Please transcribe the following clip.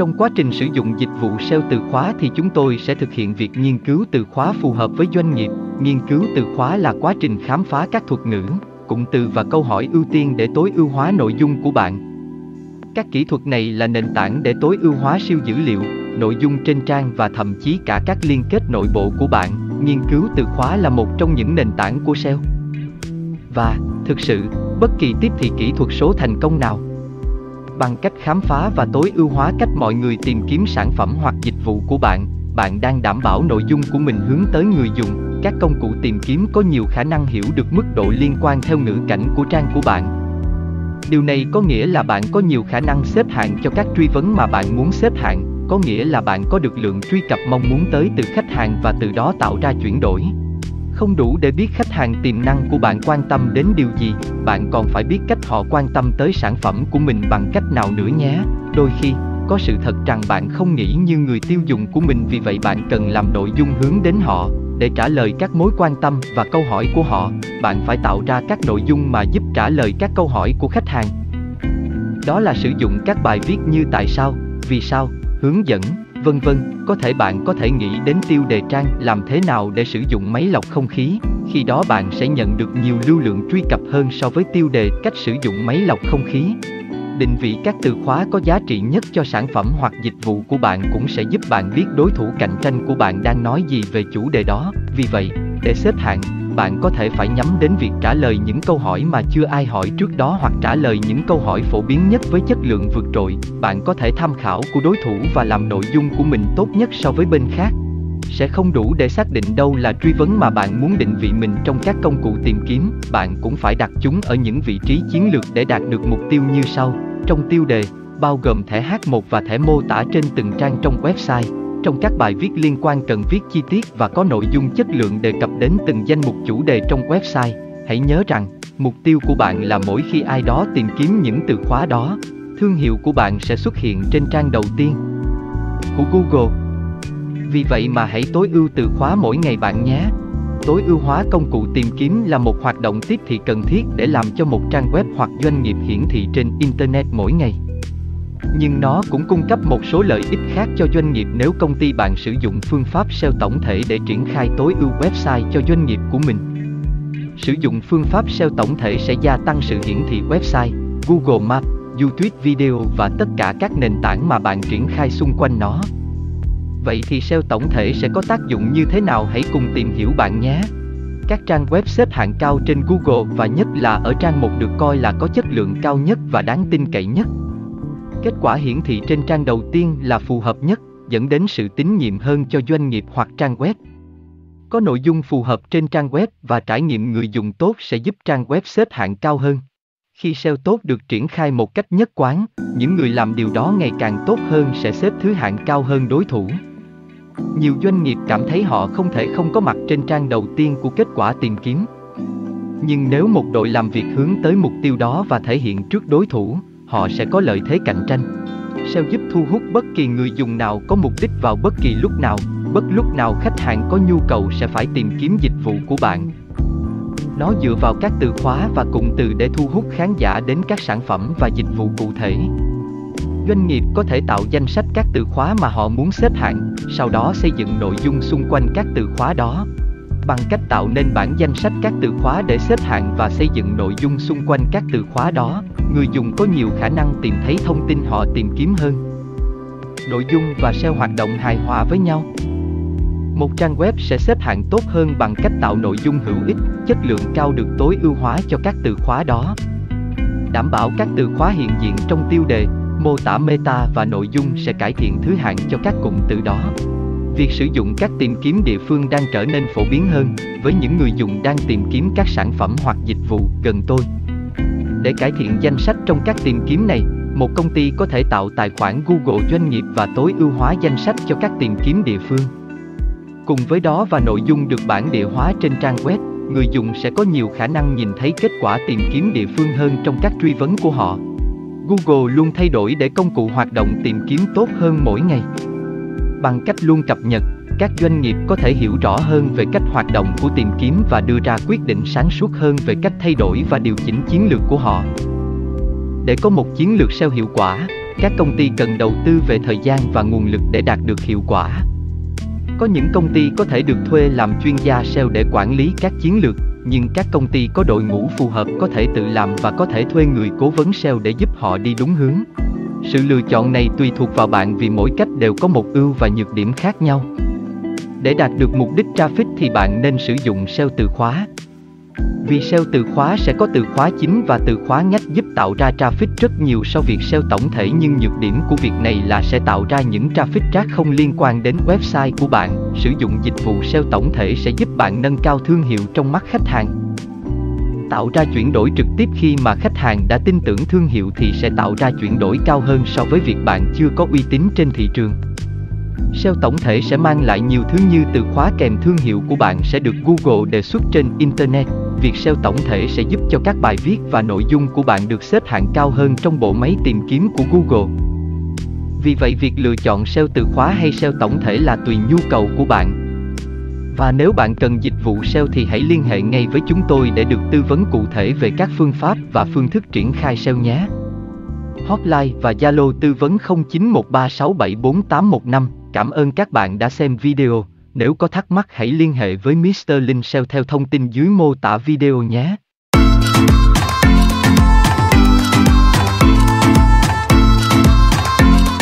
Trong quá trình sử dụng dịch vụ SEO từ khóa thì chúng tôi sẽ thực hiện việc nghiên cứu từ khóa phù hợp với doanh nghiệp. Nghiên cứu từ khóa là quá trình khám phá các thuật ngữ, cụm từ và câu hỏi ưu tiên để tối ưu hóa nội dung của bạn. Các kỹ thuật này là nền tảng để tối ưu hóa siêu dữ liệu, nội dung trên trang và thậm chí cả các liên kết nội bộ của bạn. Nghiên cứu từ khóa là một trong những nền tảng của SEO. Và, thực sự, bất kỳ tiếp thị kỹ thuật số thành công nào bằng cách khám phá và tối ưu hóa cách mọi người tìm kiếm sản phẩm hoặc dịch vụ của bạn. Bạn đang đảm bảo nội dung của mình hướng tới người dùng. Các công cụ tìm kiếm có nhiều khả năng hiểu được mức độ liên quan theo ngữ cảnh của trang của bạn. Điều này có nghĩa là bạn có nhiều khả năng xếp hạng cho các truy vấn mà bạn muốn xếp hạng. Có nghĩa là bạn có được lượng truy cập mong muốn tới từ khách hàng và từ đó tạo ra chuyển đổi không đủ để biết khách hàng tiềm năng của bạn quan tâm đến điều gì, bạn còn phải biết cách họ quan tâm tới sản phẩm của mình bằng cách nào nữa nhé. Đôi khi, có sự thật rằng bạn không nghĩ như người tiêu dùng của mình, vì vậy bạn cần làm nội dung hướng đến họ. Để trả lời các mối quan tâm và câu hỏi của họ, bạn phải tạo ra các nội dung mà giúp trả lời các câu hỏi của khách hàng. Đó là sử dụng các bài viết như tại sao, vì sao, hướng dẫn vân vân. Có thể bạn có thể nghĩ đến tiêu đề trang làm thế nào để sử dụng máy lọc không khí, khi đó bạn sẽ nhận được nhiều lưu lượng truy cập hơn so với tiêu đề cách sử dụng máy lọc không khí. Định vị các từ khóa có giá trị nhất cho sản phẩm hoặc dịch vụ của bạn cũng sẽ giúp bạn biết đối thủ cạnh tranh của bạn đang nói gì về chủ đề đó. Vì vậy, để xếp hạng, bạn có thể phải nhắm đến việc trả lời những câu hỏi mà chưa ai hỏi trước đó hoặc trả lời những câu hỏi phổ biến nhất với chất lượng vượt trội. Bạn có thể tham khảo của đối thủ và làm nội dung của mình tốt nhất so với bên khác. Sẽ không đủ để xác định đâu là truy vấn mà bạn muốn định vị mình trong các công cụ tìm kiếm. Bạn cũng phải đặt chúng ở những vị trí chiến lược để đạt được mục tiêu như sau. Trong tiêu đề, bao gồm thẻ H1 và thẻ mô tả trên từng trang trong website trong các bài viết liên quan cần viết chi tiết và có nội dung chất lượng đề cập đến từng danh mục chủ đề trong website. Hãy nhớ rằng, mục tiêu của bạn là mỗi khi ai đó tìm kiếm những từ khóa đó, thương hiệu của bạn sẽ xuất hiện trên trang đầu tiên của Google. Vì vậy mà hãy tối ưu từ khóa mỗi ngày bạn nhé. Tối ưu hóa công cụ tìm kiếm là một hoạt động tiếp thị cần thiết để làm cho một trang web hoặc doanh nghiệp hiển thị trên Internet mỗi ngày nhưng nó cũng cung cấp một số lợi ích khác cho doanh nghiệp nếu công ty bạn sử dụng phương pháp SEO tổng thể để triển khai tối ưu website cho doanh nghiệp của mình. Sử dụng phương pháp SEO tổng thể sẽ gia tăng sự hiển thị website, Google Maps, YouTube Video và tất cả các nền tảng mà bạn triển khai xung quanh nó. Vậy thì SEO tổng thể sẽ có tác dụng như thế nào hãy cùng tìm hiểu bạn nhé. Các trang web xếp hạng cao trên Google và nhất là ở trang một được coi là có chất lượng cao nhất và đáng tin cậy nhất. Kết quả hiển thị trên trang đầu tiên là phù hợp nhất, dẫn đến sự tín nhiệm hơn cho doanh nghiệp hoặc trang web. Có nội dung phù hợp trên trang web và trải nghiệm người dùng tốt sẽ giúp trang web xếp hạng cao hơn. Khi SEO tốt được triển khai một cách nhất quán, những người làm điều đó ngày càng tốt hơn sẽ xếp thứ hạng cao hơn đối thủ. Nhiều doanh nghiệp cảm thấy họ không thể không có mặt trên trang đầu tiên của kết quả tìm kiếm. Nhưng nếu một đội làm việc hướng tới mục tiêu đó và thể hiện trước đối thủ, họ sẽ có lợi thế cạnh tranh. SEO giúp thu hút bất kỳ người dùng nào có mục đích vào bất kỳ lúc nào, bất lúc nào khách hàng có nhu cầu sẽ phải tìm kiếm dịch vụ của bạn. Nó dựa vào các từ khóa và cụm từ để thu hút khán giả đến các sản phẩm và dịch vụ cụ thể. Doanh nghiệp có thể tạo danh sách các từ khóa mà họ muốn xếp hạng, sau đó xây dựng nội dung xung quanh các từ khóa đó. Bằng cách tạo nên bản danh sách các từ khóa để xếp hạng và xây dựng nội dung xung quanh các từ khóa đó, người dùng có nhiều khả năng tìm thấy thông tin họ tìm kiếm hơn. Nội dung và SEO hoạt động hài hòa với nhau. Một trang web sẽ xếp hạng tốt hơn bằng cách tạo nội dung hữu ích, chất lượng cao được tối ưu hóa cho các từ khóa đó. Đảm bảo các từ khóa hiện diện trong tiêu đề, mô tả meta và nội dung sẽ cải thiện thứ hạng cho các cụm từ đó. Việc sử dụng các tìm kiếm địa phương đang trở nên phổ biến hơn với những người dùng đang tìm kiếm các sản phẩm hoặc dịch vụ gần tôi. Để cải thiện danh sách trong các tìm kiếm này, một công ty có thể tạo tài khoản Google doanh nghiệp và tối ưu hóa danh sách cho các tìm kiếm địa phương. Cùng với đó và nội dung được bản địa hóa trên trang web, người dùng sẽ có nhiều khả năng nhìn thấy kết quả tìm kiếm địa phương hơn trong các truy vấn của họ. Google luôn thay đổi để công cụ hoạt động tìm kiếm tốt hơn mỗi ngày. Bằng cách luôn cập nhật, các doanh nghiệp có thể hiểu rõ hơn về cách hoạt động của tìm kiếm và đưa ra quyết định sáng suốt hơn về cách thay đổi và điều chỉnh chiến lược của họ. Để có một chiến lược SEO hiệu quả, các công ty cần đầu tư về thời gian và nguồn lực để đạt được hiệu quả. Có những công ty có thể được thuê làm chuyên gia SEO để quản lý các chiến lược, nhưng các công ty có đội ngũ phù hợp có thể tự làm và có thể thuê người cố vấn SEO để giúp họ đi đúng hướng. Sự lựa chọn này tùy thuộc vào bạn vì mỗi cách đều có một ưu và nhược điểm khác nhau. Để đạt được mục đích traffic thì bạn nên sử dụng SEO từ khóa. Vì SEO từ khóa sẽ có từ khóa chính và từ khóa ngách giúp tạo ra traffic rất nhiều so việc SEO tổng thể, nhưng nhược điểm của việc này là sẽ tạo ra những traffic rác không liên quan đến website của bạn. Sử dụng dịch vụ SEO tổng thể sẽ giúp bạn nâng cao thương hiệu trong mắt khách hàng. Tạo ra chuyển đổi trực tiếp khi mà khách hàng đã tin tưởng thương hiệu thì sẽ tạo ra chuyển đổi cao hơn so với việc bạn chưa có uy tín trên thị trường. SEO tổng thể sẽ mang lại nhiều thứ như từ khóa kèm thương hiệu của bạn sẽ được Google đề xuất trên Internet. Việc SEO tổng thể sẽ giúp cho các bài viết và nội dung của bạn được xếp hạng cao hơn trong bộ máy tìm kiếm của Google. Vì vậy, việc lựa chọn SEO từ khóa hay SEO tổng thể là tùy nhu cầu của bạn. Và nếu bạn cần dịch vụ SEO thì hãy liên hệ ngay với chúng tôi để được tư vấn cụ thể về các phương pháp và phương thức triển khai SEO nhé. Hotline và Zalo tư vấn 0913674815. Cảm ơn các bạn đã xem video. Nếu có thắc mắc hãy liên hệ với Mr. Linh SEO theo thông tin dưới mô tả video nhé.